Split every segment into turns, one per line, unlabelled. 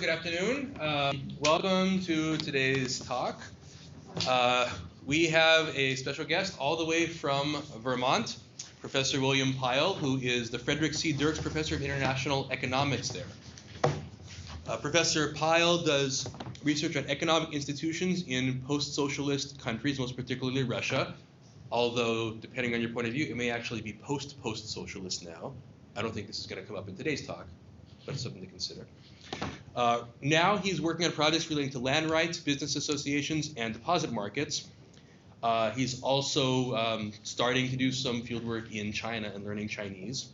Good afternoon. Um, welcome to today's talk. Uh, we have a special guest all the way from Vermont, Professor William Pyle, who is the Frederick C. Dirks Professor of International Economics there. Uh, Professor Pyle does research on economic institutions in post socialist countries, most particularly Russia, although, depending on your point of view, it may actually be post post socialist now. I don't think this is going to come up in today's talk, but it's something to consider. Uh, now he's working on projects relating to land rights, business associations, and deposit markets. Uh, he's also um, starting to do some fieldwork in China and learning Chinese.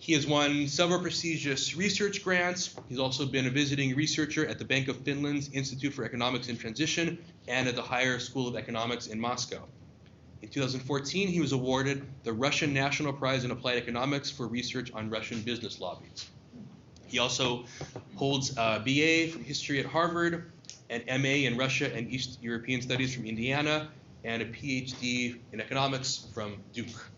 He has won several prestigious research grants. He's also been a visiting researcher at the Bank of Finland's Institute for Economics and Transition and at the Higher School of Economics in Moscow. In 2014, he was awarded the Russian National Prize in Applied Economics for research on Russian business lobbies. He also holds a BA from history at Harvard, an MA in Russia and East European Studies from Indiana, and a PhD in economics from Duke.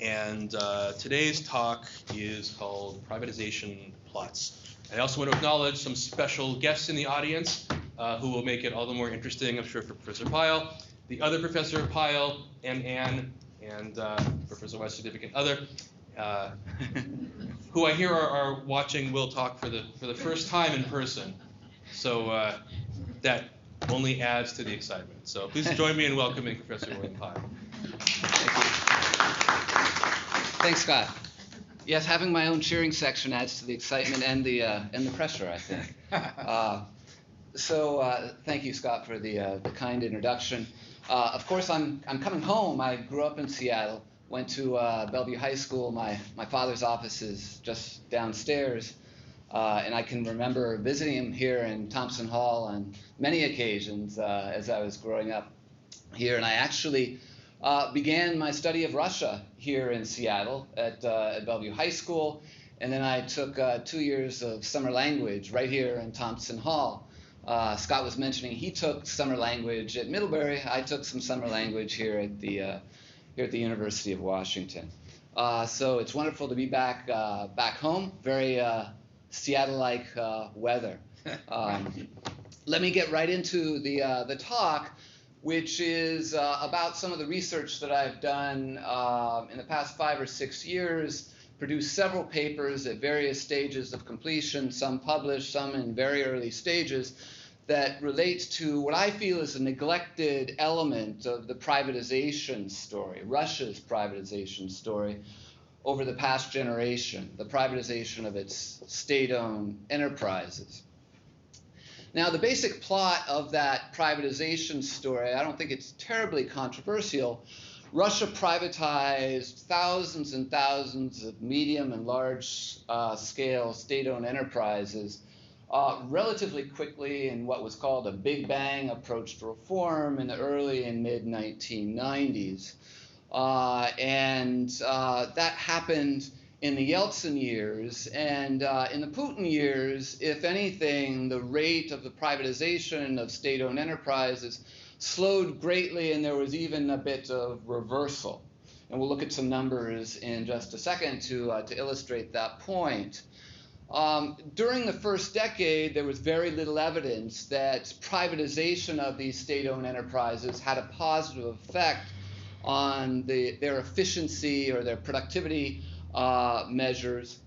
And uh, today's talk is called Privatization Plots. I also want to acknowledge some special guests in the audience uh, who will make it all the more interesting, I'm sure, for Professor Pyle, the other Professor Pyle, and Anne, and uh, Professor West Significant Other. Uh, who I hear are, are, watching Will talk for the for the first time in person. So uh, that only adds to the excitement. So please join me in welcoming Professor William Pyle.
Thank you. Thanks, Scott. Yes, having my own cheering section adds to the excitement and the uh, and the pressure, I think. Uh, so uh, thank you, Scott, for the uh, the kind introduction. of course, I'm I'm coming home. I grew up in Seattle went to uh, Bellevue High School. My, my father's office is just downstairs. Uh, and I can remember visiting him here in Thomson Hall on many occasions uh, as I was growing up here. And I actually uh, began my study of Russia here in Seattle at, uh, at Bellevue High School. And then I took uh, two years of summer language right here in Thomson Hall. Scott was mentioning he took summer language at Middlebury. I took some summer language here at the here at the University of Washington. Uh, so it's wonderful to be back uh, back home. Very uh, Seattle-like uh, weather. Um, let me get right into the uh, the talk, which is uh, about some of the research that I've done um, in the past five or six years. Produced several papers at various stages of completion, some published, some in very early stages that relates to what I feel is a neglected element of the privatization story, Russia's privatization story over the past generation, the privatization of its state owned enterprises. Now, the basic plot of that privatization story, I don't think it's terribly controversial. Russia privatized thousands and thousands of medium and large uh, scale state owned enterprises uh, relatively quickly in what was called a Big Bang approach to reform in the early and mid 1990s. Uh, and uh, that happened in the Yeltsin years. And uh, in the Putin years, if anything, the rate of the privatization of state owned enterprises slowed greatly, and there was even a bit of reversal. And we'll look at some numbers in just a second to, uh, to illustrate that point. Um, during the first decade, there was very little evidence that privatization of these state owned enterprises had a positive effect on the, their efficiency or their productivity uh, measures.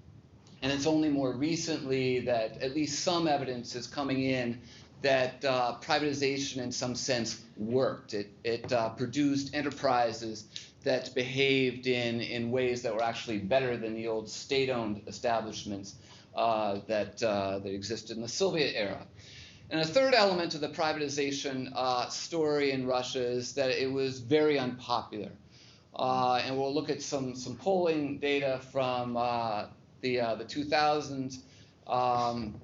And it's only more recently that at least some evidence is coming in that uh, privatization, in some sense, worked. It, it uh, produced enterprises that behaved in, in ways that were actually better than the old state owned establishments uh, that, uh, that existed in the Soviet era. And a third element of the privatization uh, story in Russia is that it was very unpopular. Uh, and we'll look at some, some polling data from uh, the, the 2000s. Um,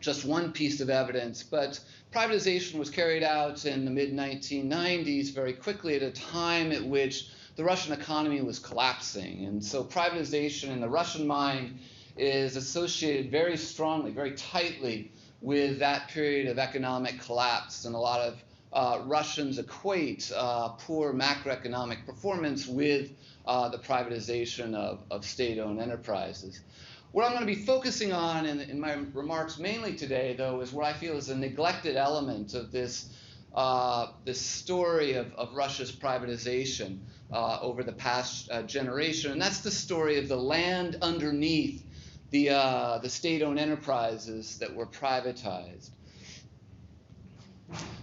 just one piece of evidence, but privatization was carried out in the mid 1990s very quickly at a time at which the Russian economy was collapsing. And so privatization in the Russian mind is associated very strongly, very tightly with that period of economic collapse. And a lot of uh, Russians equate uh, poor macroeconomic performance with uh, the privatization of, of state owned enterprises. What I'm going to be focusing on in, in, my remarks mainly today, though, is what I feel is a neglected element of this, uh, this story of, of Russia's privatization uh, over the past uh, generation, and that's the story of the land underneath the, uh, the state-owned enterprises that were privatized.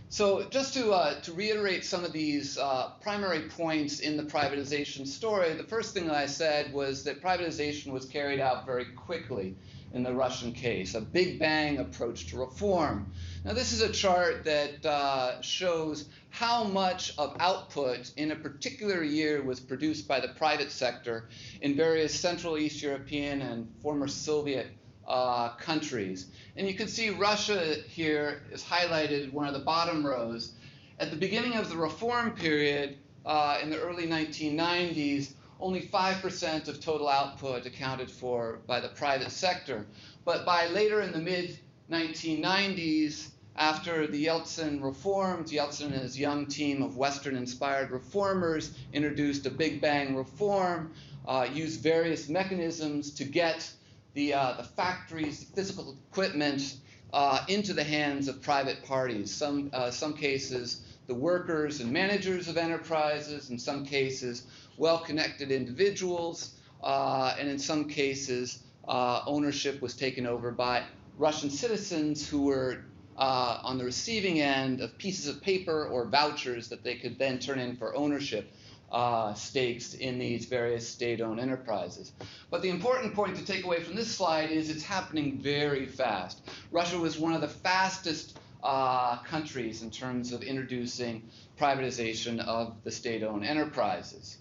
So just to, uh, to reiterate some of these uh, primary points in the privatization story, the first thing that I said was that privatization was carried out very quickly in the Russian case, a big bang approach to reform. Now this is a chart that uh, shows how much of output in a particular year was produced by the private sector in various Central East European and former Soviet uh, countries. And you can see Russia here is highlighted one of the bottom rows. At the beginning of the reform period uh, in the early 1990s, only 5% of total output accounted for by the private sector. But by later in the mid 1990s, after the Yeltsin reforms, Yeltsin and his young team of Western inspired reformers introduced a Big Bang reform, uh, used various mechanisms to get the, uh, the factories, the physical equipment uh, into the hands of private parties. Some, uh, some cases, the workers and managers of enterprises, in some cases, well connected individuals, uh, and in some cases, uh, ownership was taken over by Russian citizens who were uh, on the receiving end of pieces of paper or vouchers that they could then turn in for ownership uh, stakes in these various state-owned enterprises. But the important point to take away from this slide is it's happening very fast. Russia was one of the fastest uh, countries in terms of introducing privatization of the state-owned enterprises.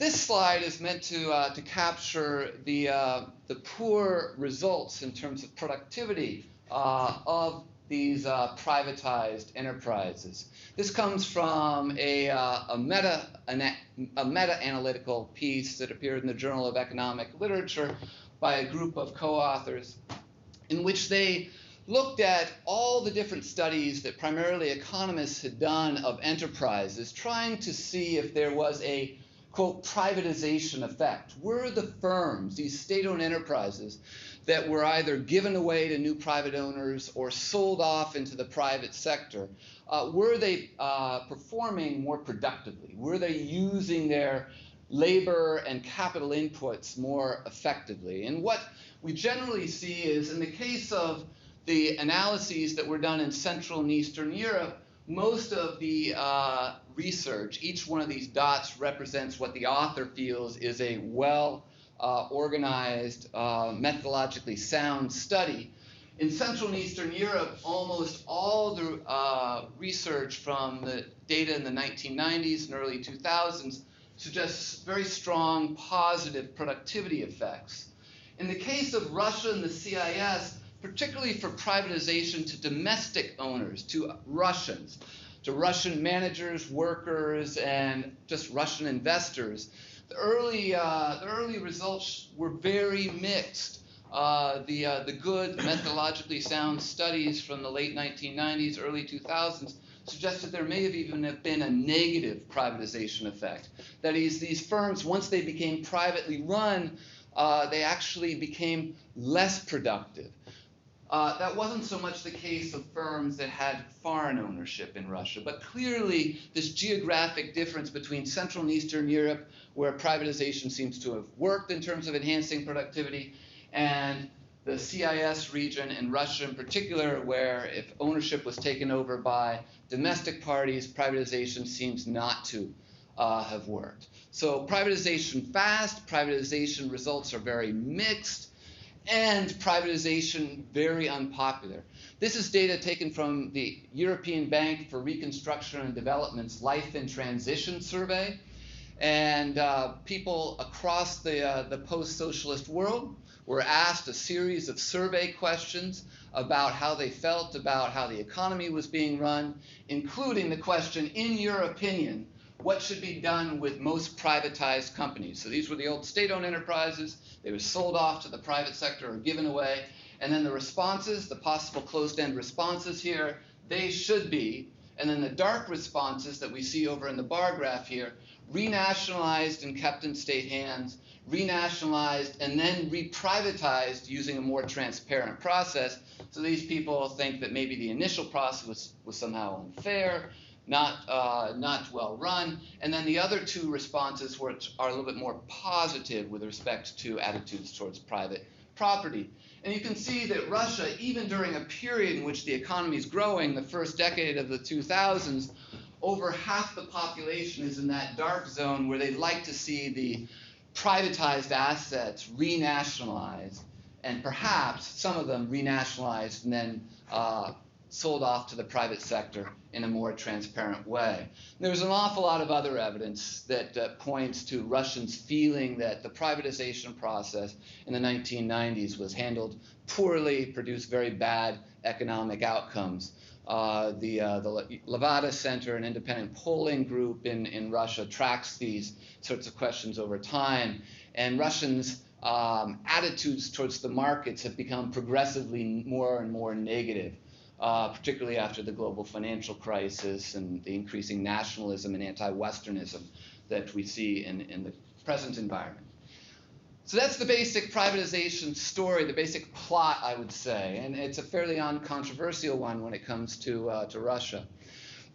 This slide is meant to, uh, to capture the, uh, the poor results in terms of productivity uh, of these uh, privatized enterprises. This comes from a, uh, a, meta, a meta-analytical piece that appeared in the Journal of Economic Literature by a group of co-authors in which they looked at all the different studies that primarily economists had done of enterprises, trying to see if there was a quote privatization effect. Were the firms, these state-owned enterprises, that were either given away to new private owners or sold off into the private sector, uh, were they uh, performing more productively? Were they using their labor and capital inputs more effectively? And what we generally see is in the case of the analyses that were done in Central and Eastern Europe, most of the uh, research, each one of these dots represents what the author feels is a well uh, organized, uh, methodologically sound study. In Central and Eastern Europe, almost all the uh, research from the data in the 1990s and early 2000s suggests very strong positive productivity effects. In the case of Russia and the CIS, particularly for privatization to domestic owners, to Russians, to Russian managers, workers, and just Russian investors, the early, uh, the early results were very mixed. Uh, the, uh, the good, methodologically sound studies from the late 1990s, early 2000s suggested there may have even have been a negative privatization effect. That is, these firms, once they became privately run, uh, they actually became less productive. Uh, that wasn't so much the case of firms that had foreign ownership in Russia, but clearly this geographic difference between Central and Eastern Europe, where privatization seems to have worked in terms of enhancing productivity, and the CIS region and Russia in particular, where if ownership was taken over by domestic parties, privatization seems not to uh, have worked. So privatization fast, privatization results are very mixed and privatization very unpopular. This is data taken from the European Bank for Reconstruction and Development's Life in Transition survey. And uh, people across the, uh, the post socialist world were asked a series of survey questions about how they felt about how the economy was being run, including the question, in your opinion, what should be done with most privatized companies? So these were the old state owned enterprises. They were sold off to the private sector or given away. And then the responses, the possible closed end responses here, they should be. And then the dark responses that we see over in the bar graph here, renationalized and kept in state hands, renationalized and then reprivatized using a more transparent process. So these people think that maybe the initial process was, was somehow unfair, not, uh, not well run. And then the other two responses are a little bit more positive with respect to attitudes towards private property. And you can see that Russia, even during a period in which the economy is growing, the first decade of the 2000s, over half the population is in that dark zone where they'd like to see the privatized assets renationalized, and perhaps some of them renationalized and then uh, sold off to the private sector in a more transparent way. There's an awful lot of other evidence that uh, points to Russians feeling that the privatization process in the 1990s was handled poorly, produced very bad economic outcomes. Uh, the, uh, the Levada Center, an independent polling group in, in Russia, tracks these sorts of questions over time. And Russians' um, attitudes towards the markets have become progressively more and more negative uh, particularly after the global financial crisis and the increasing nationalism and anti-Westernism that we see in, in the present environment. So that's the basic privatization story, the basic plot, I would say, and it's a fairly uncontroversial one when it comes to, uh, to Russia.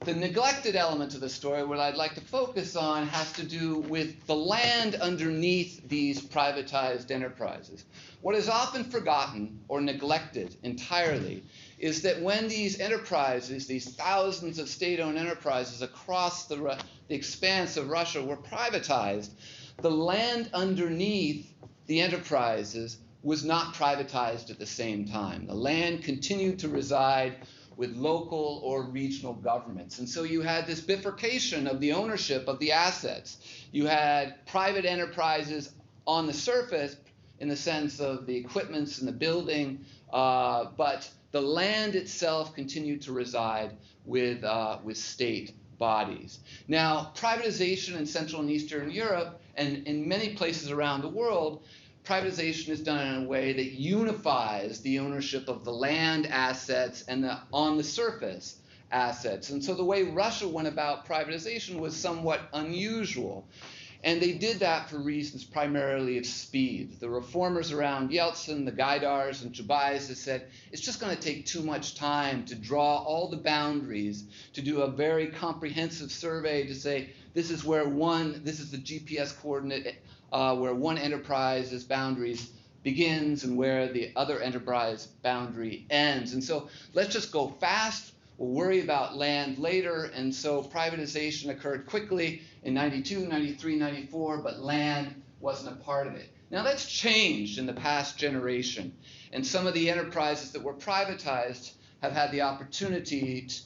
The neglected element of the story, what I'd like to focus on, has to do with the land underneath these privatized enterprises. What is often forgotten or neglected entirely is that when these enterprises, these thousands of state owned enterprises across the, the expanse of Russia were privatized, the land underneath the enterprises was not privatized at the same time. The land continued to reside with local or regional governments. And so you had this bifurcation of the ownership of the assets. You had private enterprises on the surface in the sense of the equipments and the building, uh, but the land itself continued to reside with, uh, with state bodies. Now, privatization in Central and Eastern Europe and in many places around the world, privatization is done in a way that unifies the ownership of the land assets and the on the surface assets. And so the way Russia went about privatization was somewhat unusual. And they did that for reasons primarily of speed. The reformers around Yeltsin, the Gaidars and Chubais said it's just going to take too much time to draw all the boundaries, to do a very comprehensive survey to say this is where one, this is the GPS coordinate uh, where one enterprise's boundaries begins and where the other enterprise boundary ends. And so let's just go fast. We'll worry about land later. And so privatization occurred quickly in 92, 93, 94, but land wasn't a part of it. Now that's changed in the past generation. And some of the enterprises that were privatized have had the opportunity to,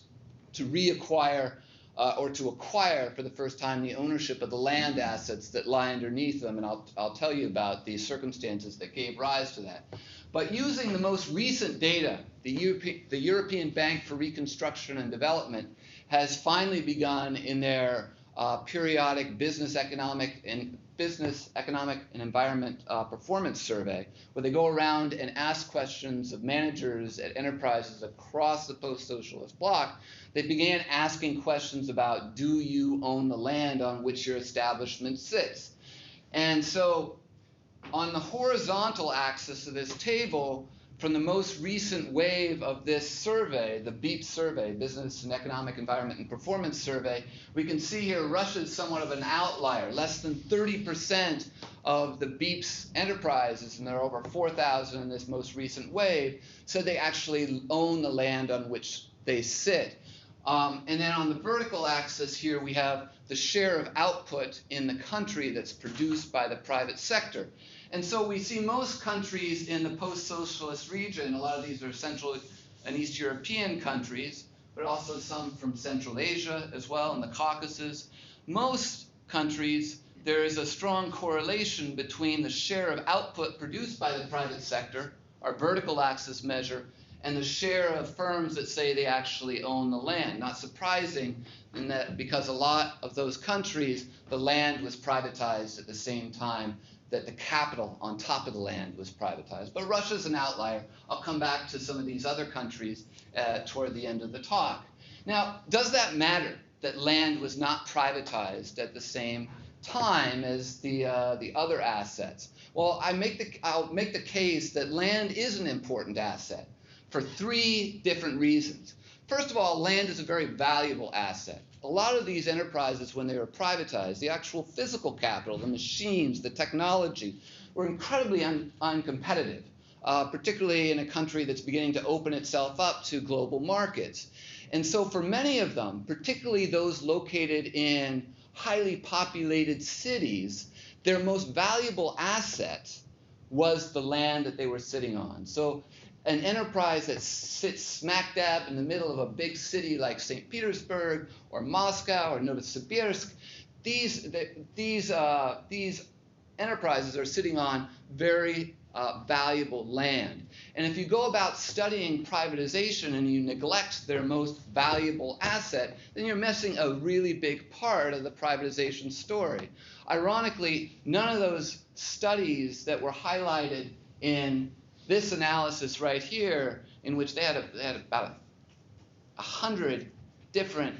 to reacquire uh, or to acquire for the first time the ownership of the land assets that lie underneath them. And I'll, I'll tell you about the circumstances that gave rise to that. But using the most recent data, the, Europe, the European Bank for Reconstruction and Development has finally begun in their uh, periodic business economic and business economic and environment uh, performance survey where they go around and ask questions of managers at enterprises across the post-socialist bloc they began asking questions about do you own the land on which your establishment sits? And so on the horizontal axis of this table, from the most recent wave of this survey, the BEEP survey, Business and Economic Environment and Performance Survey, we can see here Russia is somewhat of an outlier. Less than 30% of the BEEP's enterprises, and there are over 4,000 in this most recent wave, said they actually own the land on which they sit. Um, and then on the vertical axis here, we have the share of output in the country that's produced by the private sector. And so we see most countries in the post-socialist region, a lot of these are Central and East European countries, but also some from Central Asia as well, and the Caucasus. Most countries, there is a strong correlation between the share of output produced by the private sector, our vertical axis measure, and the share of firms that say they actually own the land. Not surprising in that because a lot of those countries, the land was privatized at the same time that the capital on top of the land was privatized. But Russia's an outlier. I'll come back to some of these other countries uh, toward the end of the talk. Now, does that matter that land was not privatized at the same time as the, uh, the other assets? Well, I make the, I'll make the case that land is an important asset for three different reasons. First of all, land is a very valuable asset. A lot of these enterprises, when they were privatized, the actual physical capital, the machines, the technology, were incredibly un- uncompetitive, uh, particularly in a country that's beginning to open itself up to global markets. And so, for many of them, particularly those located in highly populated cities, their most valuable asset was the land that they were sitting on. So, an enterprise that sits smack dab in the middle of a big city like St. Petersburg or Moscow or Novosibirsk, these, these, uh, these enterprises are sitting on very uh, valuable land. And if you go about studying privatization and you neglect their most valuable asset, then you're missing a really big part of the privatization story. Ironically, none of those studies that were highlighted in this analysis right here, in which they had, a, they had about a hundred different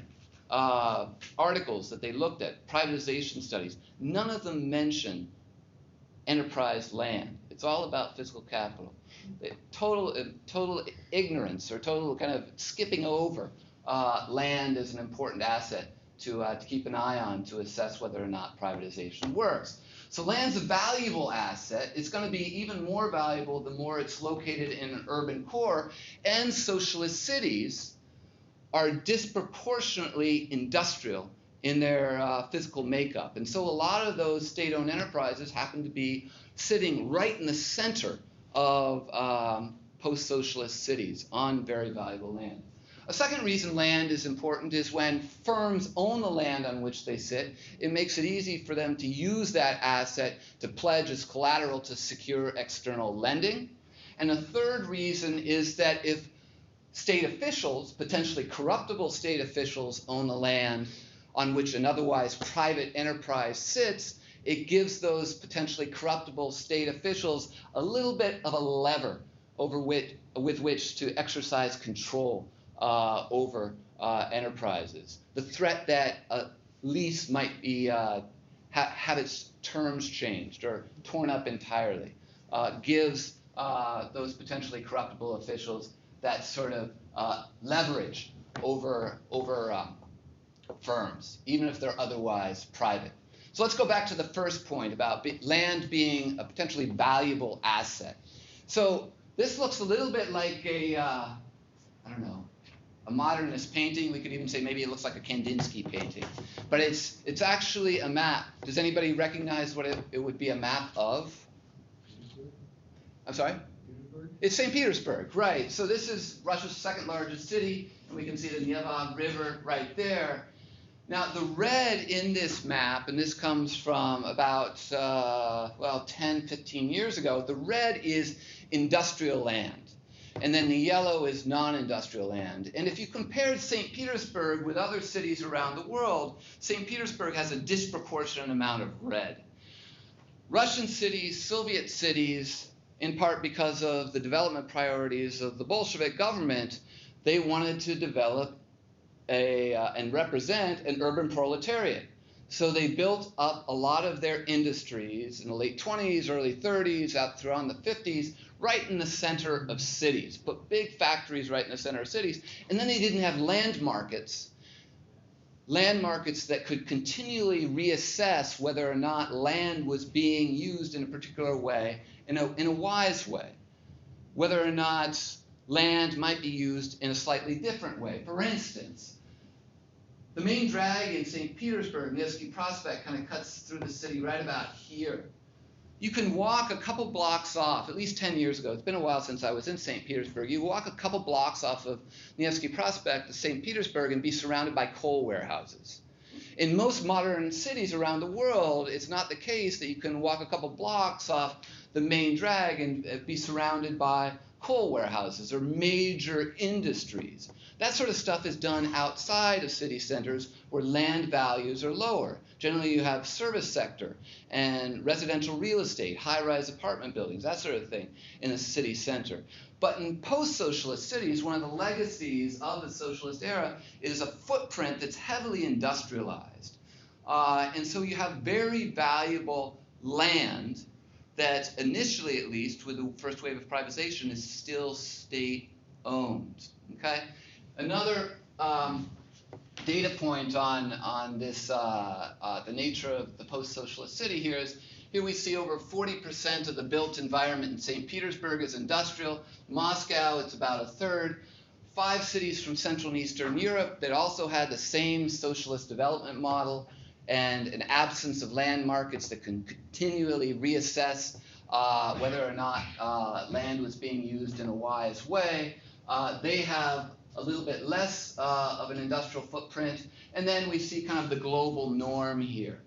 uh, articles that they looked at, privatization studies, none of them mention enterprise land. It's all about physical capital. Total, uh, total ignorance or total kind of skipping over uh, land as an important asset to, uh, to keep an eye on to assess whether or not privatization works. So land's a valuable asset. It's going to be even more valuable the more it's located in an urban core. And socialist cities are disproportionately industrial in their uh, physical makeup. And so a lot of those state-owned enterprises happen to be sitting right in the center of um, post-socialist cities on very valuable land. A second reason land is important is when firms own the land on which they sit, it makes it easy for them to use that asset to pledge as collateral to secure external lending. And a third reason is that if state officials, potentially corruptible state officials, own the land on which an otherwise private enterprise sits, it gives those potentially corruptible state officials a little bit of a lever over with which to exercise control uh, over uh, enterprises. The threat that a lease might be uh, ha- have its terms changed or torn up entirely uh, gives uh, those potentially corruptible officials that sort of uh, leverage over over um, firms, even if they're otherwise private. So let's go back to the first point about land being a potentially valuable asset. So this looks a little bit like a I don't know a modernist painting. We could even say maybe it looks like a Kandinsky painting. But it's, it's actually a map. Does anybody recognize what it, it would be a map of? I'm sorry? It's St. Petersburg, right. So this is Russia's second largest city, and we can see the Neva River right there. Now, the red in this map, and this comes from about, uh, well, 10, 15 years ago, the red is industrial land and then the yellow is non-industrial land. And if you compared St. Petersburg with other cities around the world, St. Petersburg has a disproportionate amount of red. Russian cities, Soviet cities, in part because of the development priorities of the Bolshevik government, they wanted to develop a, uh, and represent an urban proletariat. So they built up a lot of their industries in the late 20s, early 30s, out throughout the 50s, right in the center of cities, put big factories right in the center of cities, and then they didn't have land markets, land markets that could continually reassess whether or not land was being used in a particular way, in a, in a wise way, whether or not land might be used in a slightly different way. For instance, the main drag in St. Petersburg, Nevsky Prospect, kind of cuts through the city right about here you can walk a couple blocks off, at least 10 years ago. It's been a while since I was in St. Petersburg. You walk a couple blocks off of Nevsky Prospect to St. Petersburg and be surrounded by coal warehouses. In most modern cities around the world, it's not the case that you can walk a couple blocks off the main drag and uh, be surrounded by coal warehouses or major industries. That sort of stuff is done outside of city centers where land values are lower. Generally, you have service sector and residential real estate, high rise apartment buildings, that sort of thing in a city center. But in post socialist cities, one of the legacies of the socialist era is a footprint that's heavily industrialized. Uh, and so you have very valuable land that initially, at least, with the first wave of privatization, is still state owned. Okay? Another um, data point on, on this, uh, uh, the nature of the post-socialist city here is here we see over 40% of the built environment in St. Petersburg is industrial. Moscow, it's about a third. Five cities from Central and Eastern Europe that also had the same socialist development model and an absence of land markets that can continually reassess uh, whether or not uh, land was being used in a wise way. Uh, they have a little bit less uh, of an industrial footprint. And then we see kind of the global norm here.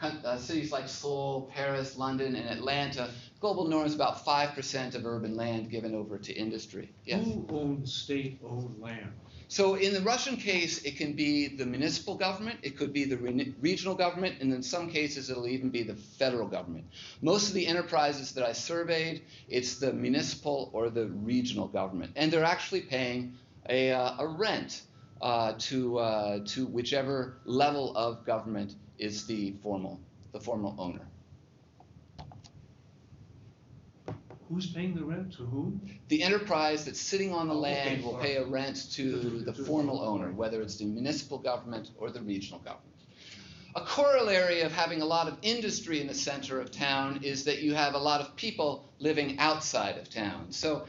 Uh, cities like Seoul, Paris, London, and Atlanta, global norm is about 5% of urban land given over to industry.
Yes? Who owns state-owned land?
So in the Russian case, it can be the municipal government, it could be the re- regional government, and in some cases, it'll even be the federal government. Most of the enterprises that I surveyed, it's the municipal or the regional government, and they're actually paying a, uh, a rent uh, to, uh, to whichever level of government is the formal, the formal owner.
Who's paying the rent to whom?
The enterprise that's sitting on the oh, land okay, will pay a rent to the formal owner, whether it's the municipal government or the regional government. A corollary of having a lot of industry in the center of town is that you have a lot of people living outside of town. So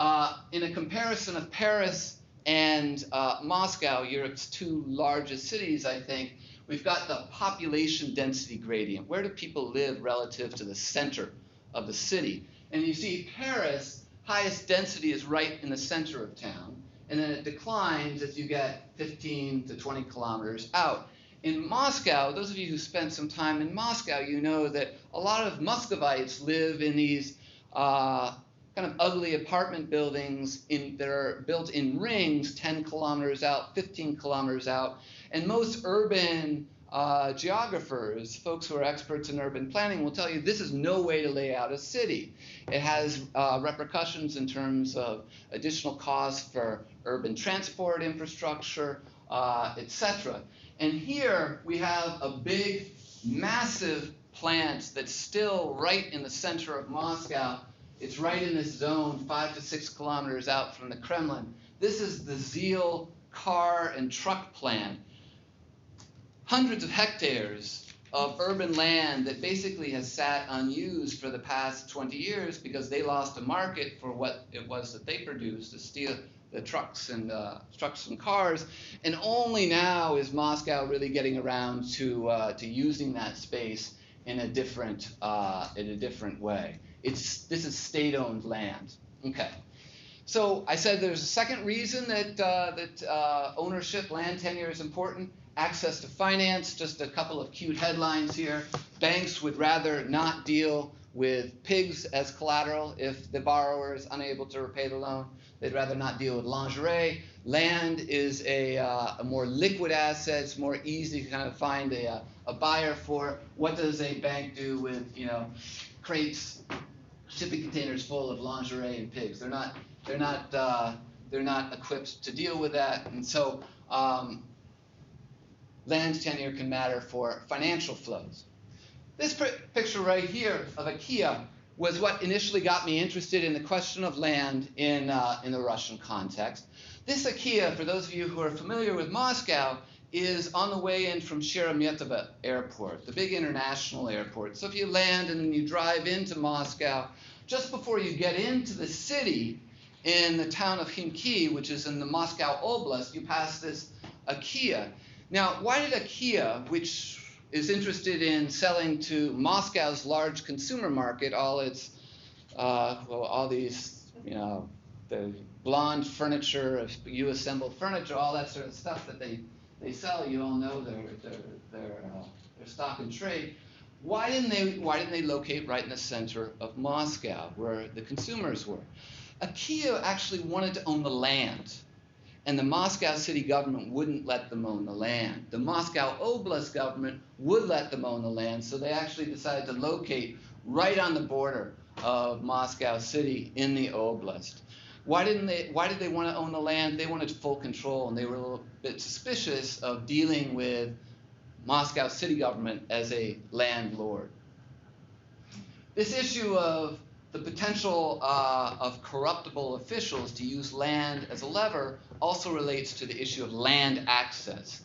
uh, in a comparison of Paris and uh, Moscow, Europe's two largest cities, I think, we've got the population density gradient. Where do people live relative to the center of the city? And you see Paris, highest density is right in the center of town, and then it declines as you get 15 to 20 kilometers out. In Moscow, those of you who spent some time in Moscow, you know that a lot of Muscovites live in these uh, kind of ugly apartment buildings in, that are built in rings 10 kilometers out, 15 kilometers out. And most urban uh, geographers, folks who are experts in urban planning, will tell you this is no way to lay out a city. It has uh, repercussions in terms of additional costs for urban transport infrastructure, uh, etc. And here we have a big, massive plant that's still right in the center of Moscow it's right in this zone, five to six kilometers out from the Kremlin. This is the ZIL car and truck plant. Hundreds of hectares of urban land that basically has sat unused for the past 20 years because they lost a market for what it was that they produced, the steel, the trucks and uh, trucks and cars, and only now is Moscow really getting around to uh, to using that space in a different uh, in a different way. It's this is state-owned land. Okay. So I said there's a second reason that uh, that uh, ownership, land tenure is important. Access to finance. Just a couple of cute headlines here. Banks would rather not deal with pigs as collateral if the borrower is unable to repay the loan. They'd rather not deal with lingerie. Land is a, uh, a more liquid asset. It's more easy to kind of find a, uh, a buyer for. What does a bank do with you know crates shipping containers full of lingerie and pigs. They're not they're not uh, they're not equipped to deal with that, and so um, land tenure can matter for financial flows. This picture right here of IKEA was what initially got me interested in the question of land in uh, in the Russian context. This IKEA, for those of you who are familiar with Moscow, is on the way in from Sheremetyevo Airport, the big international airport. So if you land and then you drive into Moscow, just before you get into the city, in the town of Khimki, which is in the Moscow Oblast, you pass this IKEA. Now, why did IKEA, which is interested in selling to Moscow's large consumer market, all its, uh, well, all these, you know, the blonde furniture, you assembled furniture, all that sort of stuff that they they sell. You all know their their their, uh, their stock and trade. Why didn't they Why didn't they locate right in the center of Moscow, where the consumers were? IKEA actually wanted to own the land, and the Moscow city government wouldn't let them own the land. The Moscow Oblast government would let them own the land, so they actually decided to locate right on the border of Moscow city in the Oblast. Why didn't they? Why did they want to own the land? They wanted full control, and they were a little bit suspicious of dealing with Moscow city government as a landlord. This issue of the potential uh, of corruptible officials to use land as a lever also relates to the issue of land access.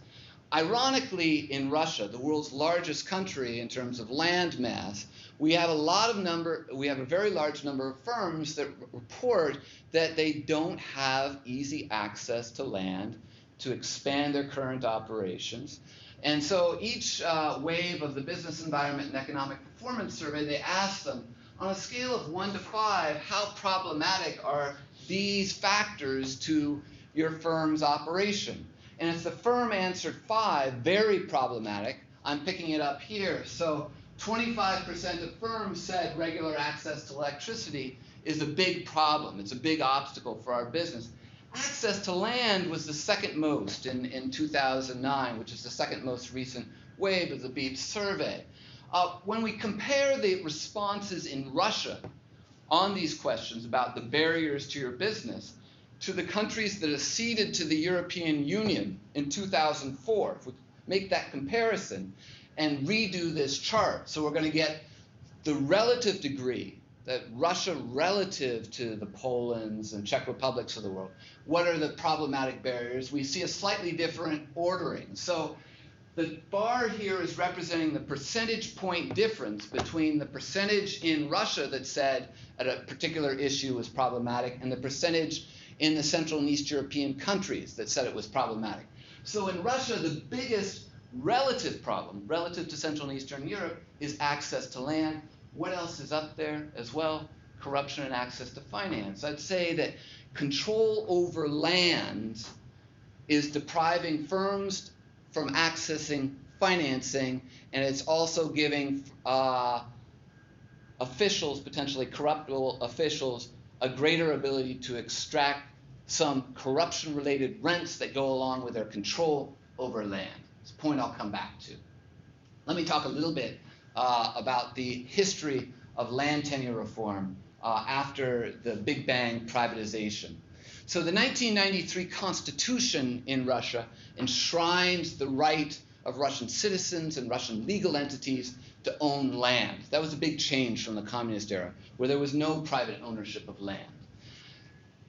Ironically, in Russia, the world's largest country in terms of land mass, we have a lot of number, we have a very large number of firms that report that they don't have easy access to land to expand their current operations. And so each uh, wave of the business environment and economic performance survey, they ask them, on a scale of one to five, how problematic are these factors to your firm's operation? And if the firm answered five, very problematic, I'm picking it up here. So 25% of firms said regular access to electricity is a big problem. It's a big obstacle for our business. Access to land was the second most in, in 2009, which is the second most recent wave of the BEEP survey. Uh, when we compare the responses in Russia on these questions about the barriers to your business to the countries that acceded to the European Union in 2004, if we make that comparison and redo this chart, so we're going to get the relative degree that Russia relative to the Polands and Czech Republics of the world, what are the problematic barriers? We see a slightly different ordering. So the bar here is representing the percentage point difference between the percentage in Russia that said a particular issue was problematic and the percentage in the Central and East European countries that said it was problematic. So in Russia, the biggest relative problem, relative to Central and Eastern Europe, is access to land. What else is up there as well? Corruption and access to finance. I'd say that control over land is depriving firms from accessing financing, and it's also giving uh, officials, potentially corruptible officials, a greater ability to extract some corruption related rents that go along with their control over land. It's a point I'll come back to. Let me talk a little bit uh, about the history of land tenure reform uh, after the Big Bang privatization. So the 1993 Constitution in Russia enshrines the right of Russian citizens and Russian legal entities to own land. That was a big change from the communist era, where there was no private ownership of land.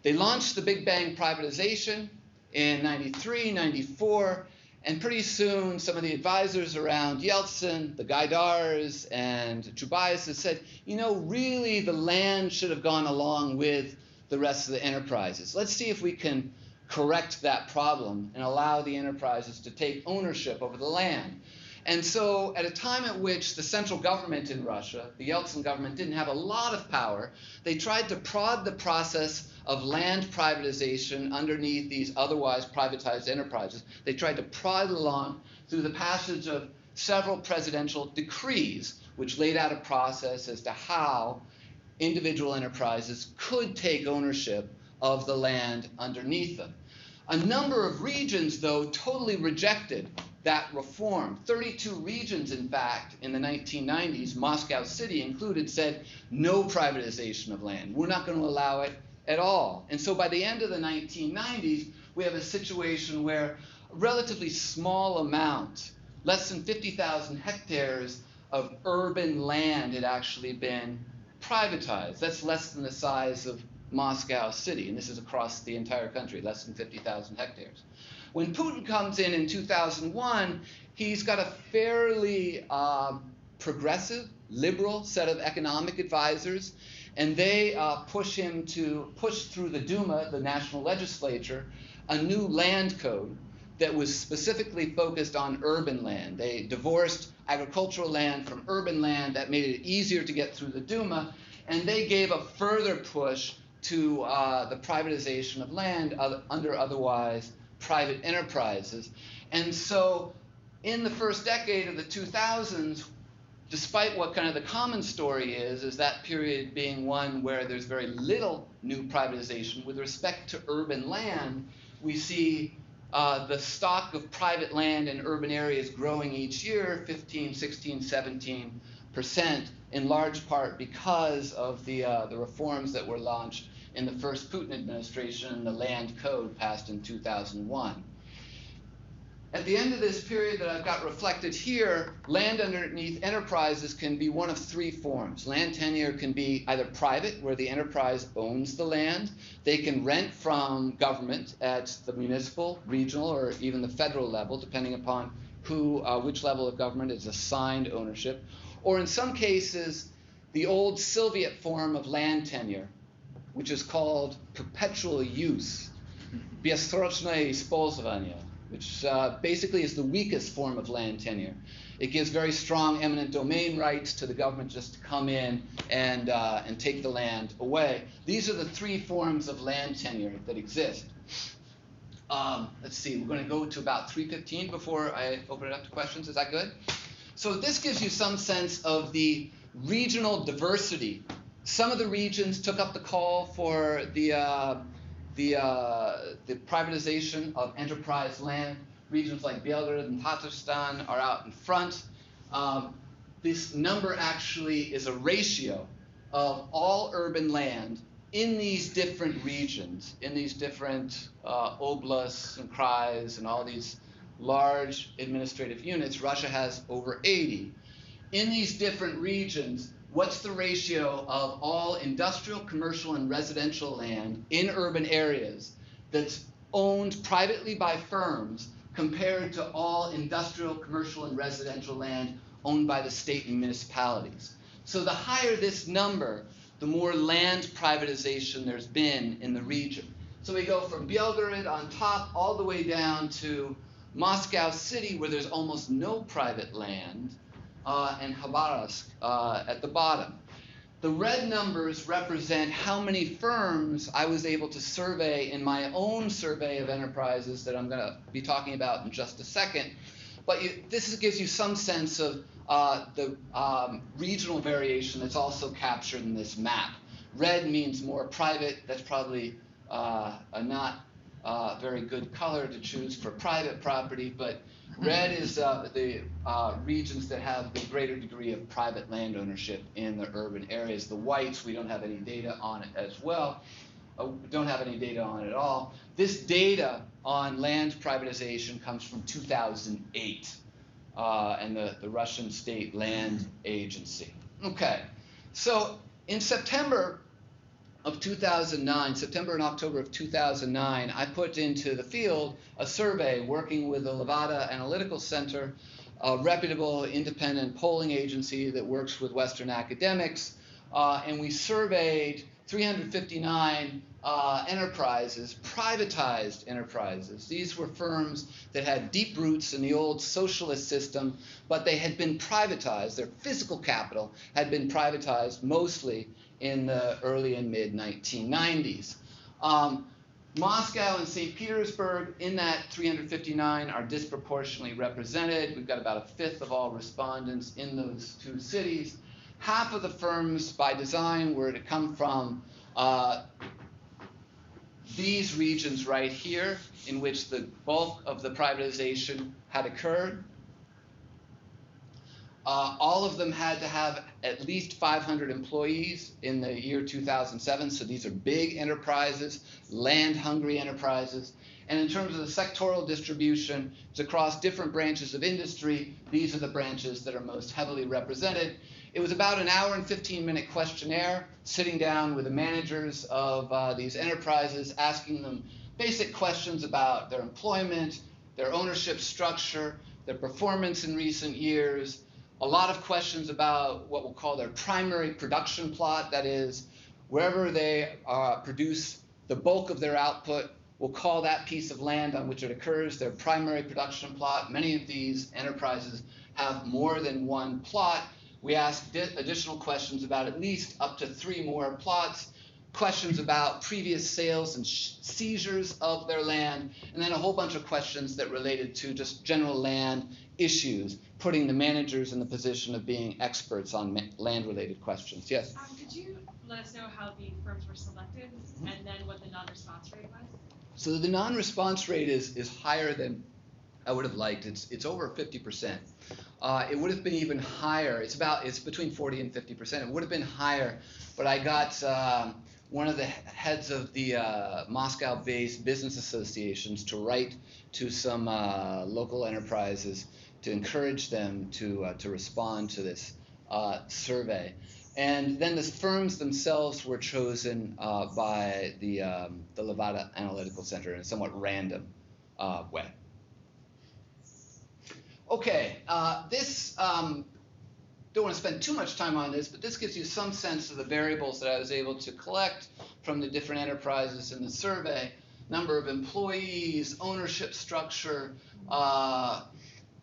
They launched the Big Bang privatization in 93, 94, and pretty soon some of the advisors around Yeltsin, the Gaidars, and Chubais said, you know, really the land should have gone along with the rest of the enterprises. Let's see if we can correct that problem and allow the enterprises to take ownership over the land. And so, at a time at which the central government in Russia, the Yeltsin government, didn't have a lot of power, they tried to prod the process of land privatization underneath these otherwise privatized enterprises. They tried to prod along through the passage of several presidential decrees, which laid out a process as to how individual enterprises could take ownership of the land underneath them. A number of regions, though, totally rejected that reform. 32 regions, in fact, in the 1990s, Moscow City included, said no privatization of land. We're not going to allow it at all. And so by the end of the 1990s, we have a situation where a relatively small amount, less than 50,000 hectares of urban land had actually been privatized. That's less than the size of Moscow City, and this is across the entire country, less than 50,000 hectares. When Putin comes in in 2001, he's got a fairly um, progressive, liberal set of economic advisors, and they uh, push him to push through the Duma, the national legislature, a new land code that was specifically focused on urban land. They divorced agricultural land from urban land. That made it easier to get through the Duma. And they gave a further push to uh, the privatization of land under otherwise private enterprises. And so in the first decade of the 2000s, despite what kind of the common story is, is that period being one where there's very little new privatization. With respect to urban land, we see uh, the stock of private land in urban areas growing each year 15, 16, 17 percent, in large part because of the, uh, the reforms that were launched in the first Putin administration and the land code passed in 2001. At the end of this period that I've got reflected here, land underneath enterprises can be one of three forms. Land tenure can be either private, where the enterprise owns the land. They can rent from government at the municipal, regional, or even the federal level, depending upon who, uh, which level of government is assigned ownership. Or in some cases, the old Soviet form of land tenure, which is called perpetual use, бессрочное использование which uh, basically is the weakest form of land tenure. It gives very strong eminent domain rights to the government just to come in and, uh, and take the land away. These are the three forms of land tenure that exist. Um, let's see, we're going to go to about 315 before I open it up to questions. Is that good? So this gives you some sense of the regional diversity. some of the regions took up the call for the uh, the, uh, the privatization of enterprise land. Regions like Belgorod and Tatarstan are out in front. Um, this number actually is a ratio of all urban land in these different regions, in these different uh, oblasts and krais and all these large administrative units. Russia has over 80. In these different regions, what's the ratio of all industrial, commercial, and residential land in urban areas that's owned privately by firms compared to all industrial, commercial, and residential land owned by the state and municipalities. So the higher this number, the more land privatization there's been in the region. So we go from Belgorod on top all the way down to Moscow City, where there's almost no private land, uh, and Khabarovsk uh, at the bottom. The red numbers represent how many firms I was able to survey in my own survey of enterprises that I'm going to be talking about in just a second. But you, this gives you some sense of uh, the um, regional variation that's also captured in this map. Red means more private. That's probably uh, a not uh, very good color to choose for private property, but Red is uh, the uh, regions that have the greater degree of private land ownership in the urban areas. The whites, we don't have any data on it as well. Uh, don't have any data on it at all. This data on land privatization comes from 2008 uh, and the, the Russian State Land Agency. Okay, so in September, of 2009, September and October of 2009, I put into the field a survey working with the Levada Analytical Center, a reputable independent polling agency that works with Western academics, uh, and we surveyed 359 uh, enterprises, privatized enterprises. These were firms that had deep roots in the old socialist system, but they had been privatized. Their physical capital had been privatized mostly in the early and mid 1990s. Um, Moscow and St. Petersburg in that 359 are disproportionately represented. We've got about a fifth of all respondents in those two cities. Half of the firms by design were to come from uh, these regions right here, in which the bulk of the privatization had occurred. Uh, all of them had to have at least 500 employees in the year 2007. So these are big enterprises, land hungry enterprises. And in terms of the sectoral distribution, it's across different branches of industry. These are the branches that are most heavily represented. It was about an hour and 15 minute questionnaire, sitting down with the managers of uh, these enterprises, asking them basic questions about their employment, their ownership structure, their performance in recent years, a lot of questions about what we'll call their primary production plot. That is, wherever they uh, produce the bulk of their output, we'll call that piece of land on which it occurs their primary production plot. Many of these enterprises have more than one plot. We ask additional questions about at least up to three more plots, questions about previous sales and seizures of their land, and then a whole bunch of questions that related to just general land issues putting the managers in the position of being experts on ma- land-related questions. Yes.
Um, could you let us know how the firms were selected and then what the non-response rate was?
So the non-response rate is, is higher than I would have liked. It's, it's over 50%. Uh, it would have been even higher. It's about, it's between 40 and 50%. It would have been higher, but I got um, one of the heads of the uh, Moscow-based business associations to write to some uh, local enterprises to encourage them to, uh, to respond to this uh, survey. And then the firms themselves were chosen uh, by the, um, the Levada Analytical Center in a somewhat random uh, way. Okay, uh, this, um, don't want to spend too much time on this, but this gives you some sense of the variables that I was able to collect from the different enterprises in the survey. Number of employees, ownership structure, uh,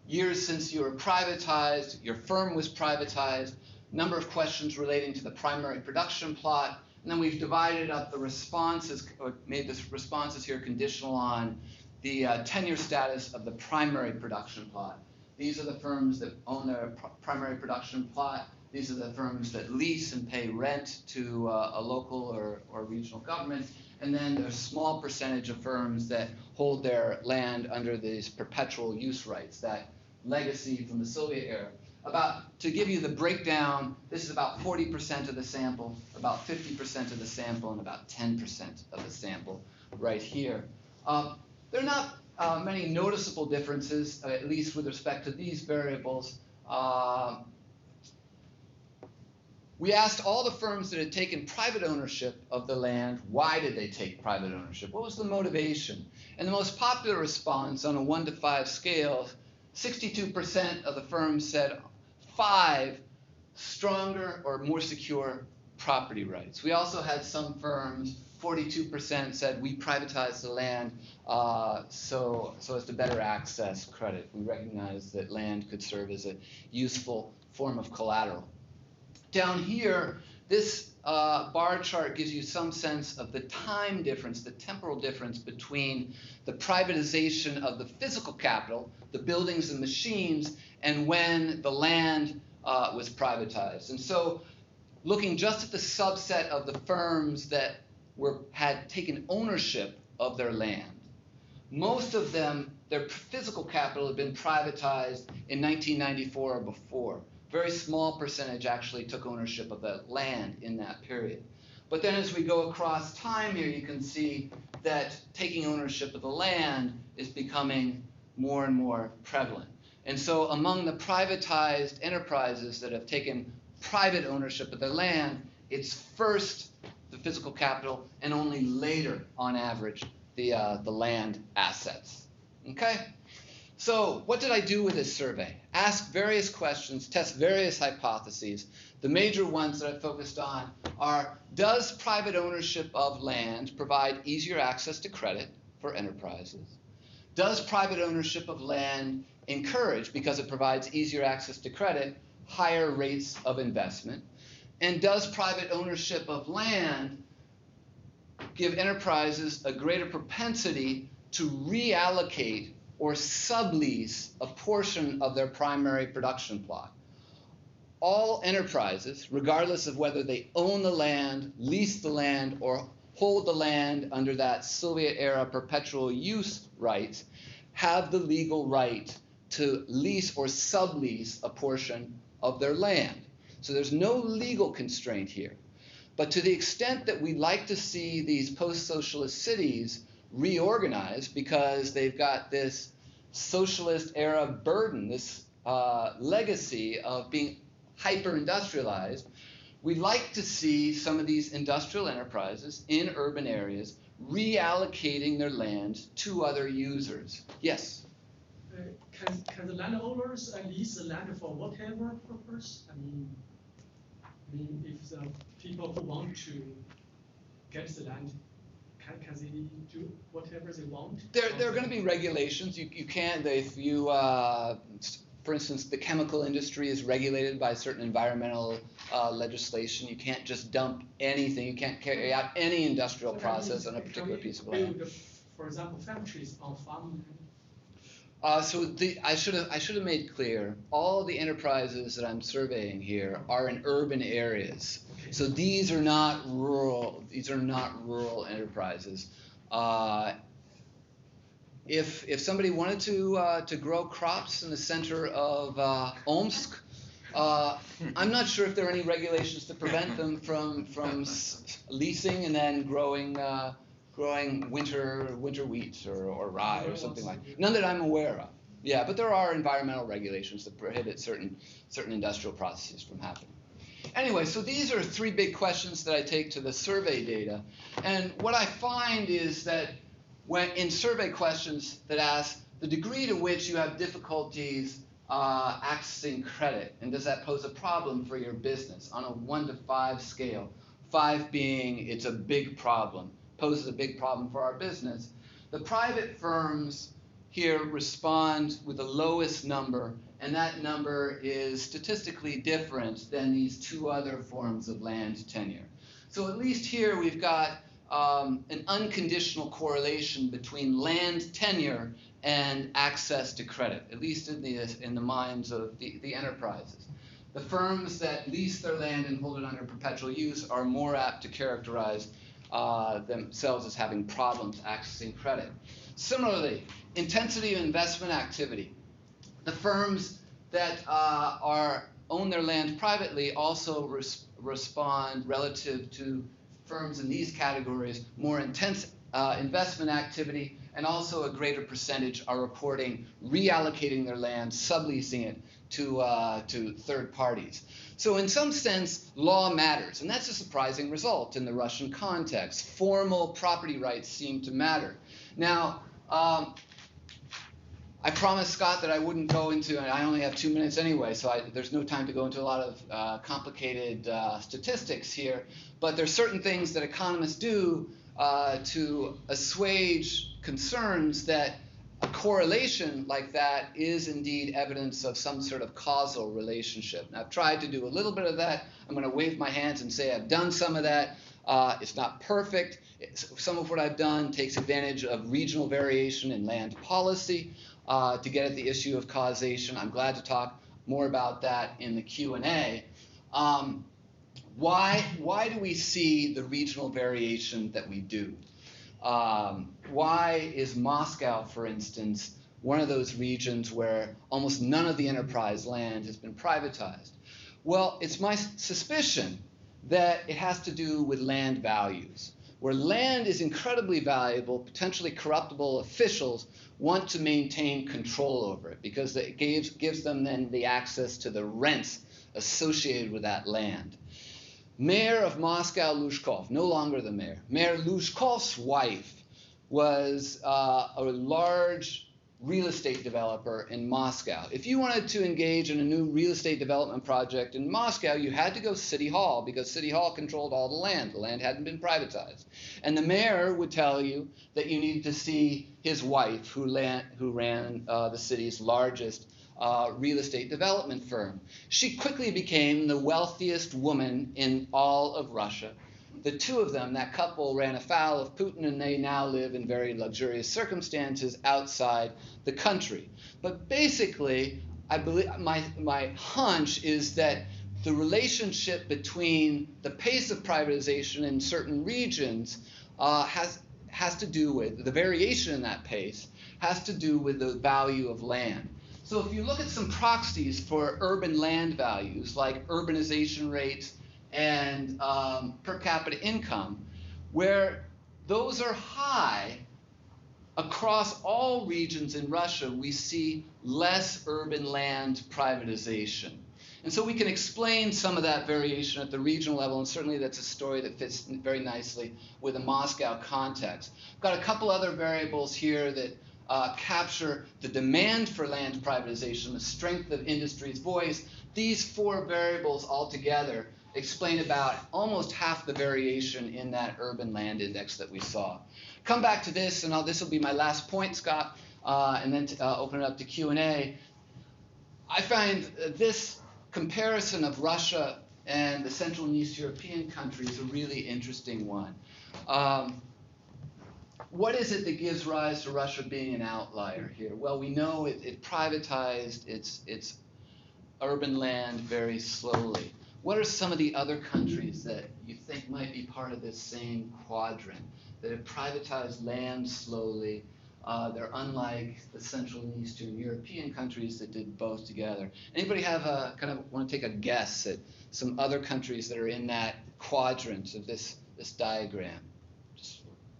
years since you were privatized, your firm was privatized, number of questions relating to the primary production plot, and then we've divided up the responses, or made the responses here conditional on the uh, tenure status of the primary production plot. These are the firms that own their pr- primary production plot. These are the firms that lease and pay rent to uh, a local or, or regional government. And then a small percentage of firms that hold their land under these perpetual use rights, that legacy from the Soviet era. About to give you the breakdown, this is about 40% of the sample, about 50% of the sample, and about 10% of the sample right here. Uh, there are not uh, many noticeable differences, uh, at least with respect to these variables. Uh, we asked all the firms that had taken private ownership of the land, why did they take private ownership? What was the motivation? And the most popular response on a one to five scale, 62% of the firms said five, stronger or more secure property rights. We also had some firms 42% said we privatized the land uh, so, so as to better access credit. We recognize that land could serve as a useful form of collateral. Down here, this uh, bar chart gives you some sense of the time difference, the temporal difference between the privatization of the physical capital, the buildings and machines, and when the land uh, was privatized. And so, looking just at the subset of the firms that were, had taken ownership of their land. Most of them, their physical capital had been privatized in 1994 or before. Very small percentage actually took ownership of the land in that period. But then as we go across time here, you can see that taking ownership of the land is becoming more and more prevalent. And so among the privatized enterprises that have taken private ownership of their land, it's first the physical capital, and only later, on average, the, uh, the land assets. Okay? So, what did I do with this survey? Ask various questions, test various hypotheses. The major ones that I focused on are Does private ownership of land provide easier access to credit for enterprises? Does private ownership of land encourage, because it provides easier access to credit, higher rates of investment? And does private ownership of land give enterprises a greater propensity to reallocate or sublease a portion of their primary production plot? All enterprises, regardless of whether they own the land, lease the land, or hold the land under that Soviet era perpetual use rights, have the legal right to lease or sublease a portion of their land. So there's no legal constraint here. But to the extent that we'd like to see these post socialist cities reorganized because they've got this socialist era burden, this uh, legacy of being hyper industrialized, We'd like to see some of these industrial enterprises in urban areas reallocating their land to other users. Yes?
Uh, can, can the landowners uh, lease the land for whatever purpose? I mean, I mean, if the people who want to get the land, can, can they do whatever they want?
There, there are going to be regulations. You, you can't, if you, uh, for instance, the chemical industry is regulated by certain environmental uh, legislation. You can't just dump anything. You can't carry out any industrial
mean
process on a particular piece of land.
build, For example, factories on farmland.
Uh, so the, I should have I should have made clear all the enterprises that I'm surveying here are in urban areas. So these are not rural. These are not rural enterprises. Uh, if if somebody wanted to uh, to grow crops in the center of uh, Omsk, uh, I'm not sure if there are any regulations to prevent them from from s- leasing and then growing uh, growing winter winter wheat or, or rye or something like. that. None that I'm aware of. Yeah, but there are environmental regulations that prohibit certain certain industrial processes from happening. Anyway, so these are three big questions that I take to the survey data, and what I find is that when in survey questions that ask the degree to which you have difficulties uh, accessing credit, and does that pose a problem for your business on a one to five scale? Five being it's a big problem, poses a big problem for our business. The private firms here respond with the lowest number, and that number is statistically different than these two other forms of land tenure. So at least here we've got um, an unconditional correlation between land tenure and access to credit, at least in the, in the minds of the, the enterprises. The firms that lease their land and hold it under perpetual use are more apt to characterize uh, themselves as having problems accessing credit. Similarly, intensity of investment activity. The firms that uh, are own their land privately also res- respond relative to firms in these categories more intense uh, investment activity and also a greater percentage are reporting reallocating their land, subleasing it to, uh, to third parties. So, in some sense, law matters, and that's a surprising result in the Russian context. Formal property rights seem to matter. Now, um, I promised Scott that I wouldn't go into, and I only have two minutes anyway, so I, there's no time to go into a lot of uh, complicated uh, statistics here. But there's certain things that economists do uh, to assuage concerns that correlation like that is indeed evidence of some sort of causal relationship. And I've tried to do a little bit of that. I'm going to wave my hands and say I've done some of that. Uh, it's not perfect. It's, some of what I've done takes advantage of regional variation in land policy uh, to get at the issue of causation. I'm glad to talk more about that in the Q&A. Um, why, why do we see the regional variation that we do? Um, why is Moscow, for instance, one of those regions where almost none of the enterprise land has been privatized? Well, it's my suspicion that it has to do with land values. Where land is incredibly valuable, potentially corruptible officials want to maintain control over it because it gives, gives them then the access to the rents associated with that land. Mayor of Moscow, Luzhkov, no longer the mayor. Mayor Luzhkov's wife was uh, a large real estate developer in Moscow. If you wanted to engage in a new real estate development project in Moscow, you had to go City Hall because City Hall controlled all the land. The land hadn't been privatized. And the mayor would tell you that you needed to see his wife, who, land, who ran uh, the city's largest uh, real estate development firm. She quickly became the wealthiest woman in all of Russia. The two of them, that couple, ran afoul of Putin, and they now live in very luxurious circumstances outside the country. But basically, I believe my my hunch is that the relationship between the pace of privatization in certain regions uh, has has to do with the variation in that pace has to do with the value of land. So if you look at some proxies for urban land values, like urbanization rates and um, per capita income, where those are high across all regions in Russia, we see less urban land privatization. And so we can explain some of that variation at the regional level, and certainly that's a story that fits very nicely with the Moscow context. I've got a couple other variables here that uh, capture the demand for land privatization, the strength of industry's voice. These four variables altogether explain about almost half the variation in that urban land index that we saw. Come back to this, and I'll, this will be my last point, Scott, uh, and then to, uh, open it up to Q&A. I find this comparison of Russia and the Central and East European countries a really interesting one. Um, what is it that gives rise to Russia being an outlier here? Well, we know it, it privatized its, its urban land very slowly. What are some of the other countries that you think might be part of this same quadrant that have privatized land slowly? Uh, they're unlike the Central and Eastern European countries that did both together. Anybody have a kind of want to take a guess at some other countries that are in that quadrant of this this diagram?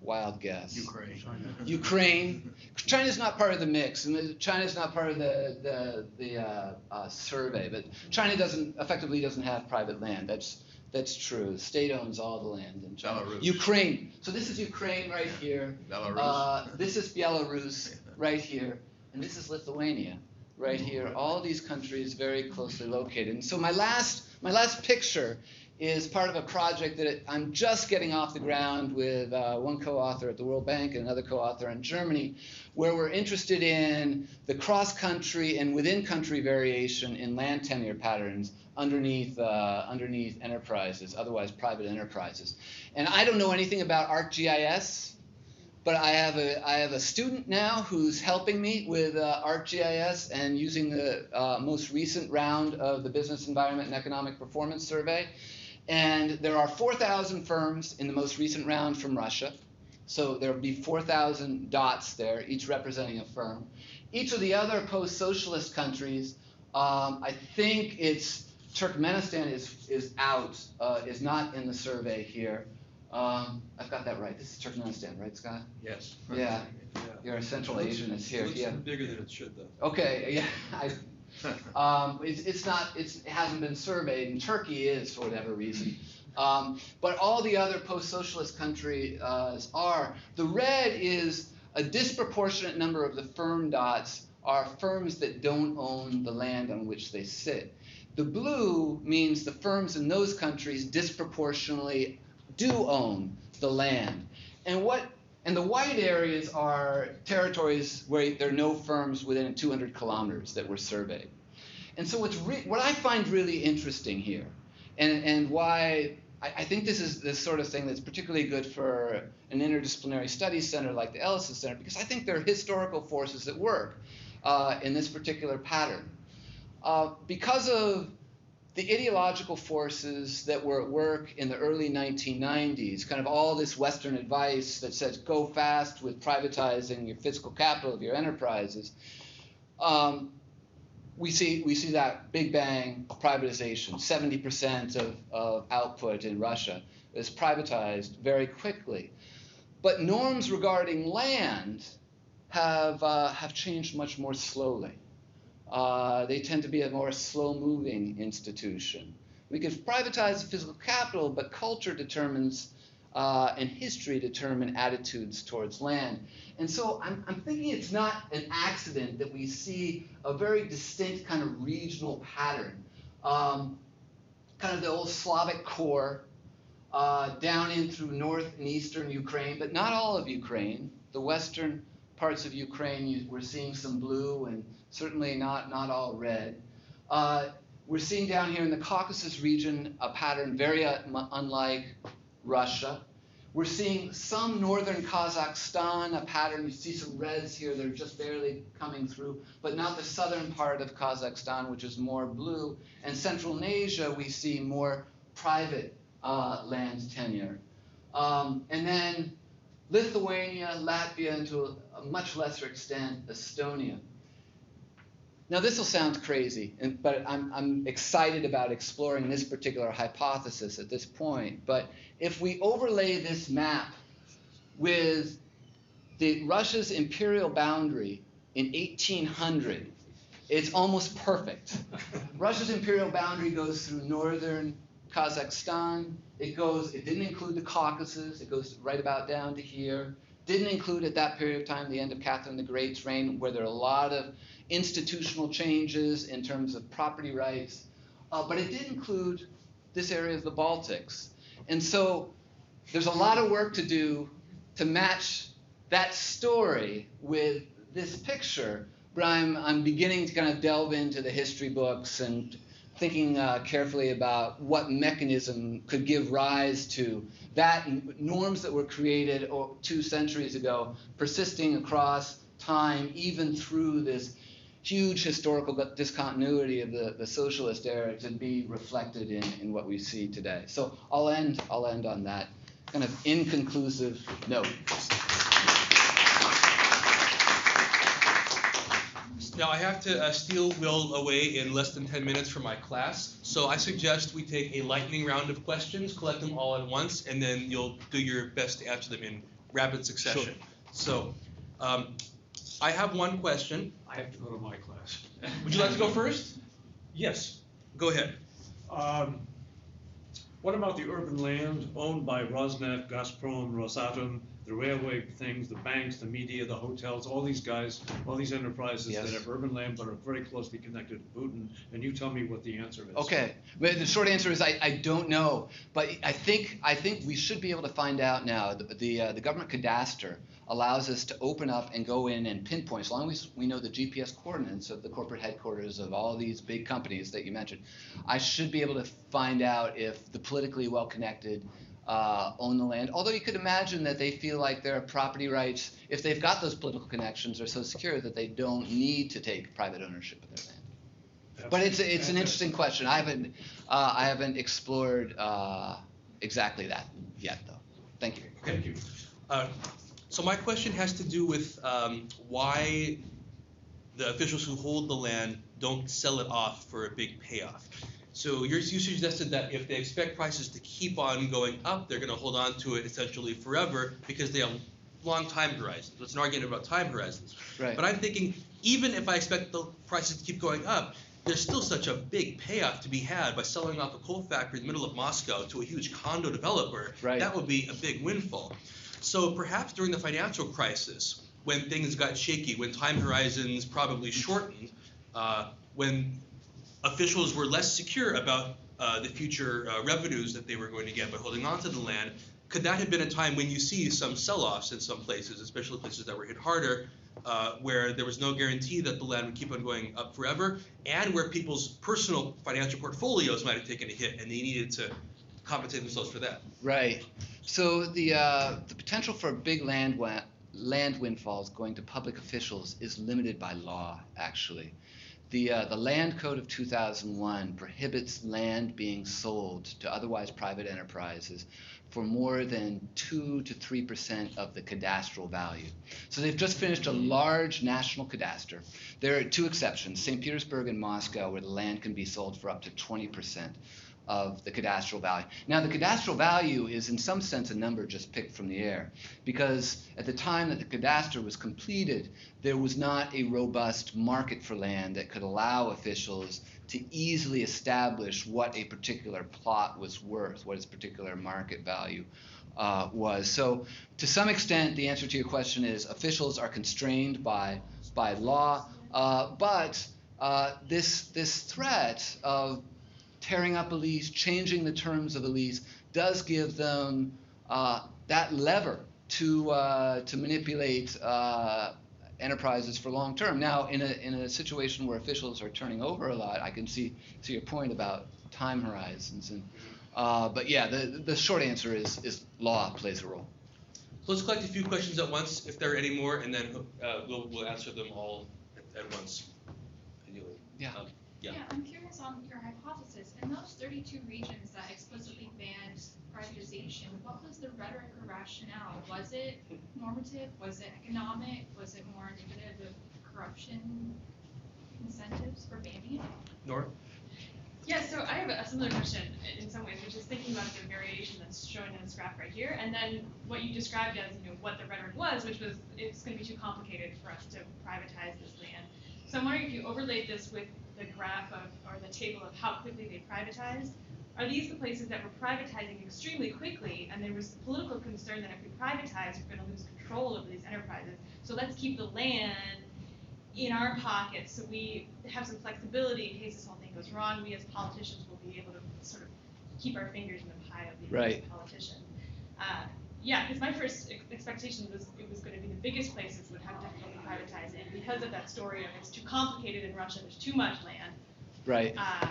Wild guess.
Ukraine.
Ukraine. China's not part of the mix, and China's not part of the the, the uh, uh, survey. But China doesn't effectively doesn't have private land. That's that's true. The state owns all the land in China.
Belarus.
Ukraine. So this is Ukraine right here.
Belarus.
Uh, this is Belarus right here, and this is Lithuania right here. All these countries very closely located. And so my last my last picture is part of a project that I'm just getting off the ground with uh, one co-author at the World Bank and another co-author in Germany, where we're interested in the cross-country and within-country variation in land tenure patterns underneath uh, underneath enterprises, otherwise private enterprises. And I don't know anything about ArcGIS, but I have a I have a student now who's helping me with uh, ArcGIS and using the uh, most recent round of the Business Environment and Economic Performance Survey. And there are 4,000 firms in the most recent round from Russia. So there will be 4,000 dots there, each representing a firm. Each of the other post-socialist countries, um, I think it's Turkmenistan is is out, uh, is not in the survey here. Um, I've got that right. This is Turkmenistan, right, Scott?
Yes.
Yeah.
Yeah.
You're a Central Asian that's here.
Looks
Yeah.
bigger than it should, though.
Okay. Yeah. I, um, it's, it's not. It's, it hasn't been surveyed, and Turkey is for whatever reason. Um, but all the other post-socialist countries uh, are. The red is a disproportionate number of the firm dots are firms that don't own the land on which they sit. The blue means the firms in those countries disproportionately do own the land. And what and the white areas are territories where there are no firms within 200 kilometers that were surveyed. And so what's what I find really interesting here, and, and why I, I think this is the sort of thing that's particularly good for an interdisciplinary studies center like the Ellison Center, because I think there are historical forces at work uh, in this particular pattern. Uh, because of the ideological forces that were at work in the early 1990s, kind of all this Western advice that says go fast with privatizing your physical capital of your enterprises, um, we see we see that big bang privatization. 70% of, of output in Russia is privatized very quickly. But norms regarding land have uh, have changed much more slowly. Uh, they tend to be a more slow-moving institution. We can privatize physical capital, but culture determines uh, and history determine attitudes towards land. And so I'm, I'm thinking it's not an accident that we see a very distinct kind of regional pattern. Um, kind of the old Slavic core uh, down in through north and eastern Ukraine, but not all of Ukraine. The western parts of Ukraine, you, we're seeing some blue and certainly not, not all red. Uh, we're seeing down here in the Caucasus region a pattern very unlike Russia. We're seeing some northern Kazakhstan, a pattern. You see some reds here they're just barely coming through, but not the southern part of Kazakhstan, which is more blue. And Central Asia, we see more private uh, land tenure. Um, and then Lithuania, Latvia, and to a, much lesser extent, Estonia. Now, this will sound crazy, and, but I'm, I'm excited about exploring this particular hypothesis at this point. But if we overlay this map with the Russia's imperial boundary in 1800, it's almost perfect. Russia's imperial boundary goes through northern Kazakhstan. It goes. It didn't include the Caucasus. It goes right about down to here. Didn't include at that period of time the end of Catherine the Great's reign, where there are a lot of institutional changes in terms of property rights. Uh, but it did include this area of the Baltics. And so there's a lot of work to do to match that story with this picture. But I'm, I'm beginning to kind of delve into the history books and thinking uh, carefully about what mechanism could give rise to that norms that were created two centuries ago, persisting across time, even through this huge historical discontinuity of the, the socialist era to be reflected in, in what we see today. So I'll end, I'll end on that kind of inconclusive note.
Now I have to uh, steal Will away in less than 10 minutes from my class, so I suggest we take a lightning round of questions, collect them all at once, and then you'll do your best to answer them in rapid succession.
Sure.
So um, I have one question.
I have to go to my class.
Would you like to go first?
Yes.
Go ahead.
Um, what about the urban land owned by Rosneft, Gazprom, Rosatom, the railway things, the banks, the media, the hotels, all these guys, all these enterprises
Yes.
that have urban land but are very closely connected to Putin? And you tell me what the answer is.
Okay, but the short answer is I, I don't know, but I think I think we should be able to find out now. The the, uh, the government cadastre allows us to open up and go in and pinpoint as long as we know the GPS coordinates of the corporate headquarters of all these big companies that you mentioned. I should be able to find out if the politically well connected uh, own the land. Although you could imagine that they feel like their property rights, if they've got those political connections, are so secure that they don't need to take private ownership of their land. But it's it's an interesting question. I haven't uh, I haven't explored uh, exactly that yet, though. Thank you. Okay.
Thank you.
Uh, so my question has to do with um, why the officials who hold the land don't sell it off for a big payoff. So you you suggested that if they expect prices to keep on going up, they're going to hold on to it essentially forever because they have long time horizons. It's an argument about time horizons.
Right.
But I'm thinking, even if I expect the prices to keep going up, there's still such a big payoff to be had by selling off a coal factory in the middle of Moscow to a huge condo developer.
Right.
That would be a big windfall. So perhaps during the financial crisis, when things got shaky, when time horizons probably shortened, uh, when officials were less secure about uh, the future uh, revenues that they were going to get by holding on to the land, could that have been a time when you see some sell-offs in some places, especially places that were hit harder, uh, where there was no guarantee that the land would keep on going up forever, and where people's personal financial portfolios might have taken a hit and they needed to compensate themselves for that?
Right. So the uh, the potential for big land land windfalls going to public officials is limited by law, actually. The, uh, the Land Code of 2001 prohibits land being sold to otherwise private enterprises for more than 2 to 3% of the cadastral value. So they've just finished a large national cadastre. There are two exceptions St. Petersburg and Moscow, where the land can be sold for up to 20% of the cadastral value. Now, the cadastral value is, in some sense, a number just picked from the air, because at the time that the cadastre was completed, there was not a robust market for land that could allow officials to easily establish what a particular plot was worth, what its particular market value uh, was. So, to some extent, the answer to your question is officials are constrained by by law, uh, but uh, this this threat of tearing up a lease, changing the terms of a lease, does give them uh, that lever to uh, to manipulate uh, enterprises for long term. Now, in a in a situation where officials are turning over a lot, I can see see your point about time horizons and. Uh, but yeah, the the short answer is is law plays a role.
So let's collect a few questions at once, if there are any more, and then uh, we'll, we'll answer them all at, at once. Ideally.
Yeah.
Um, yeah.
I'm curious on your hypothesis. In those 32 regions that explicitly banned privatization, what was the rhetoric or rationale? Was it normative? Was it economic? Was it more indicative of corruption incentives for banning it?
Nora?
Yeah, so I have a similar question in some ways, which is thinking about the variation that's shown in this graph right here, and then what you described as, you know, what the rhetoric was, which was it's going to be too complicated for us to privatize this land. So I'm wondering if you overlaid this with the graph of, or the table of how quickly they privatized. Are these the places that were privatizing extremely quickly, and there was political concern that if we privatize, we're going to lose control over these enterprises. So let's keep the land in our pockets so we have some flexibility in case this whole thing goes wrong. We as politicians will be able to sort of keep our fingers in the pie of the
Right.
politician. Uh, yeah, because my first ex- expectation was it was going to be the biggest places would have difficulty privatizing because of that story of it's too complicated in Russia, there's too much land.
Right.
Uh,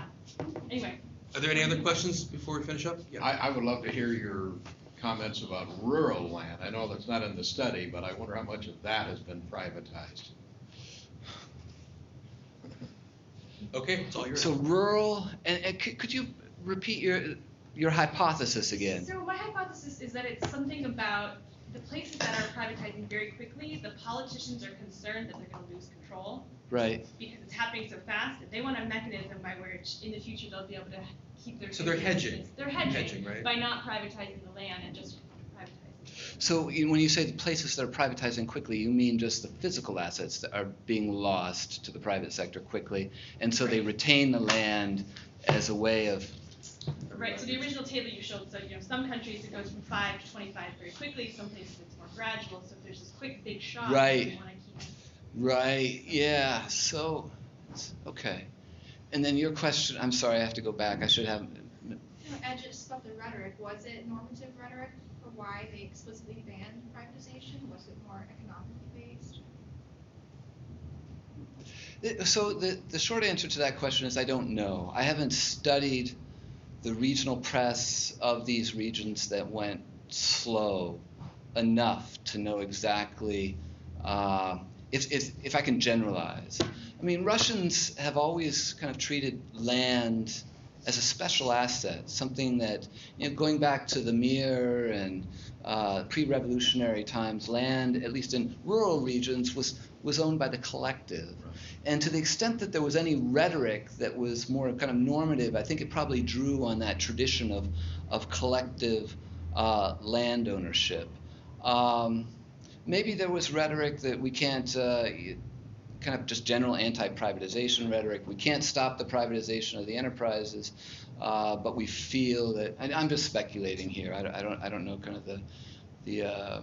anyway,
Are there any other questions before we finish up? Yeah.
I, I would love to hear your comments about rural land. I know that's not in the study, but I wonder how much of that has been privatized.
Okay, it's all yours.
So rural, and, and could, could you repeat your your hypothesis again?
So my hypothesis is that it's something about the places that are privatizing very quickly. The politicians are concerned that they're going to lose control
Right.
because it's happening so fast. They want a mechanism by which in the future they'll be able to keep their.
So they're hedging.
They're hedging,
Hedging, right?
by not privatizing the land and just.
So when you say the places that are privatizing quickly, you mean just the physical assets that are being lost to the private sector quickly, and so they retain the land as a way of
Right. So the original table you showed, so you know some countries it goes from five to 25 very quickly. Some places it's more gradual. So if there's this quick big shock,
Right.
you want to keep.
Right, yeah, so, okay. And then your question, I'm sorry, I have to go back, I should have,
You know, Ed, just about the rhetoric, was it normative rhetoric for why they explicitly banned privatization? Was it more economically based?
So the, the short answer to that question is I don't know. I haven't studied the regional press of these regions that went slow enough to know exactly uh, if, if, if I can generalize. I mean, Russians have always kind of treated land as a special asset, something that, you know, going back to the Mir and uh, pre-revolutionary times, land, at least in rural regions, was was owned by the collective. And to the extent that there was any rhetoric that was more kind of normative, I think it probably drew on that tradition of of collective uh, land ownership. Um, maybe there was rhetoric that we can't. Uh, kind of just general anti-privatization rhetoric. We can't stop the privatization of the enterprises, uh, but we feel that. I'm just speculating here. I, don't- I don't. I don't know kind of the the uh,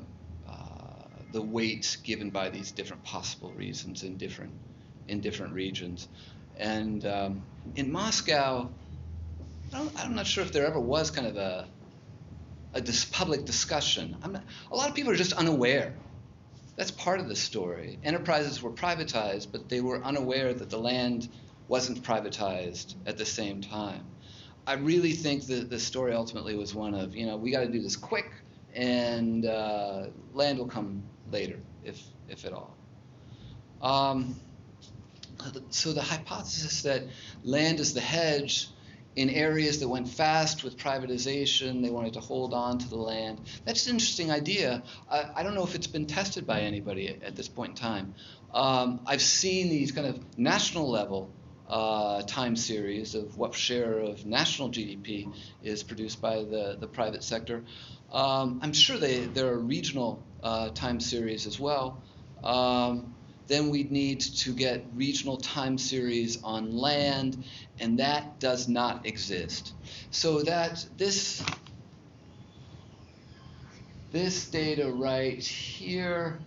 the weights given by these different possible reasons in different in different regions. And um, in Moscow, I'm not sure if there ever was kind of a a dis- public discussion. Not, a lot of people are just unaware that's part of the story. Enterprises were privatized, but they were unaware that the land wasn't privatized at the same time. I really think that the story ultimately was one of, you know, we got to do this quick, and uh, land will come later, if if at all. Um, so the hypothesis that land is the hedge in areas that went fast with privatization, they wanted to hold on to the land. That's an interesting idea. I, I don't know if it's been tested by anybody at, at this point in time. Um, I've seen these kind of national level uh, time series of what share of national GDP is produced by the, the private sector. Um, I'm sure they, there are regional uh, time series as well. Um, then we'd need to get regional time series on land, and that does not exist. So that this this data right here,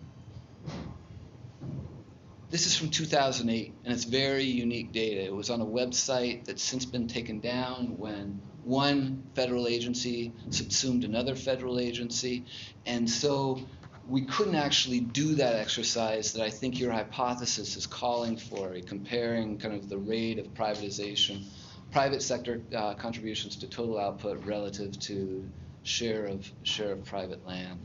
this is from 2008, and it's very unique data. It was on a website that's since been taken down when one federal agency subsumed another federal agency, and so we couldn't actually do that exercise that I think your hypothesis is calling for, comparing kind of the rate of privatization, private sector uh, contributions to total output relative to share of share of private land.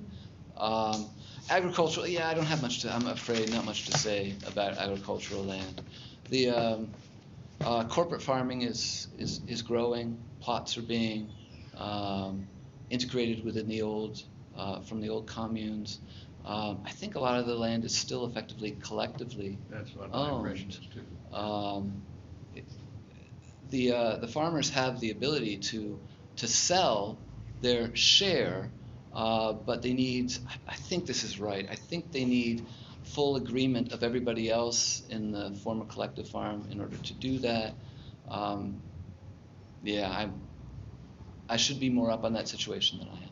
Um, agricultural, yeah, I don't have much to. I'm afraid not much to say about agricultural land. The um, uh, corporate farming is, is is growing. Plots are being um, integrated within the old uh, from the old communes. Um, I think a lot of the land is still effectively collectively
That's what my
owned.
impression is too.
Um, it- the uh, the farmers have the ability to to sell their share, uh, but they need. I- I think this is right. I think they need full agreement of everybody else in the former collective farm in order to do that. Um, yeah, I I should be more up on that situation than I am.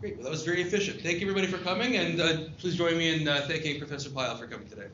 Great. Well, that was very efficient. Thank you, everybody, for coming, and uh, please join me in uh, thanking Professor Pyle for coming today.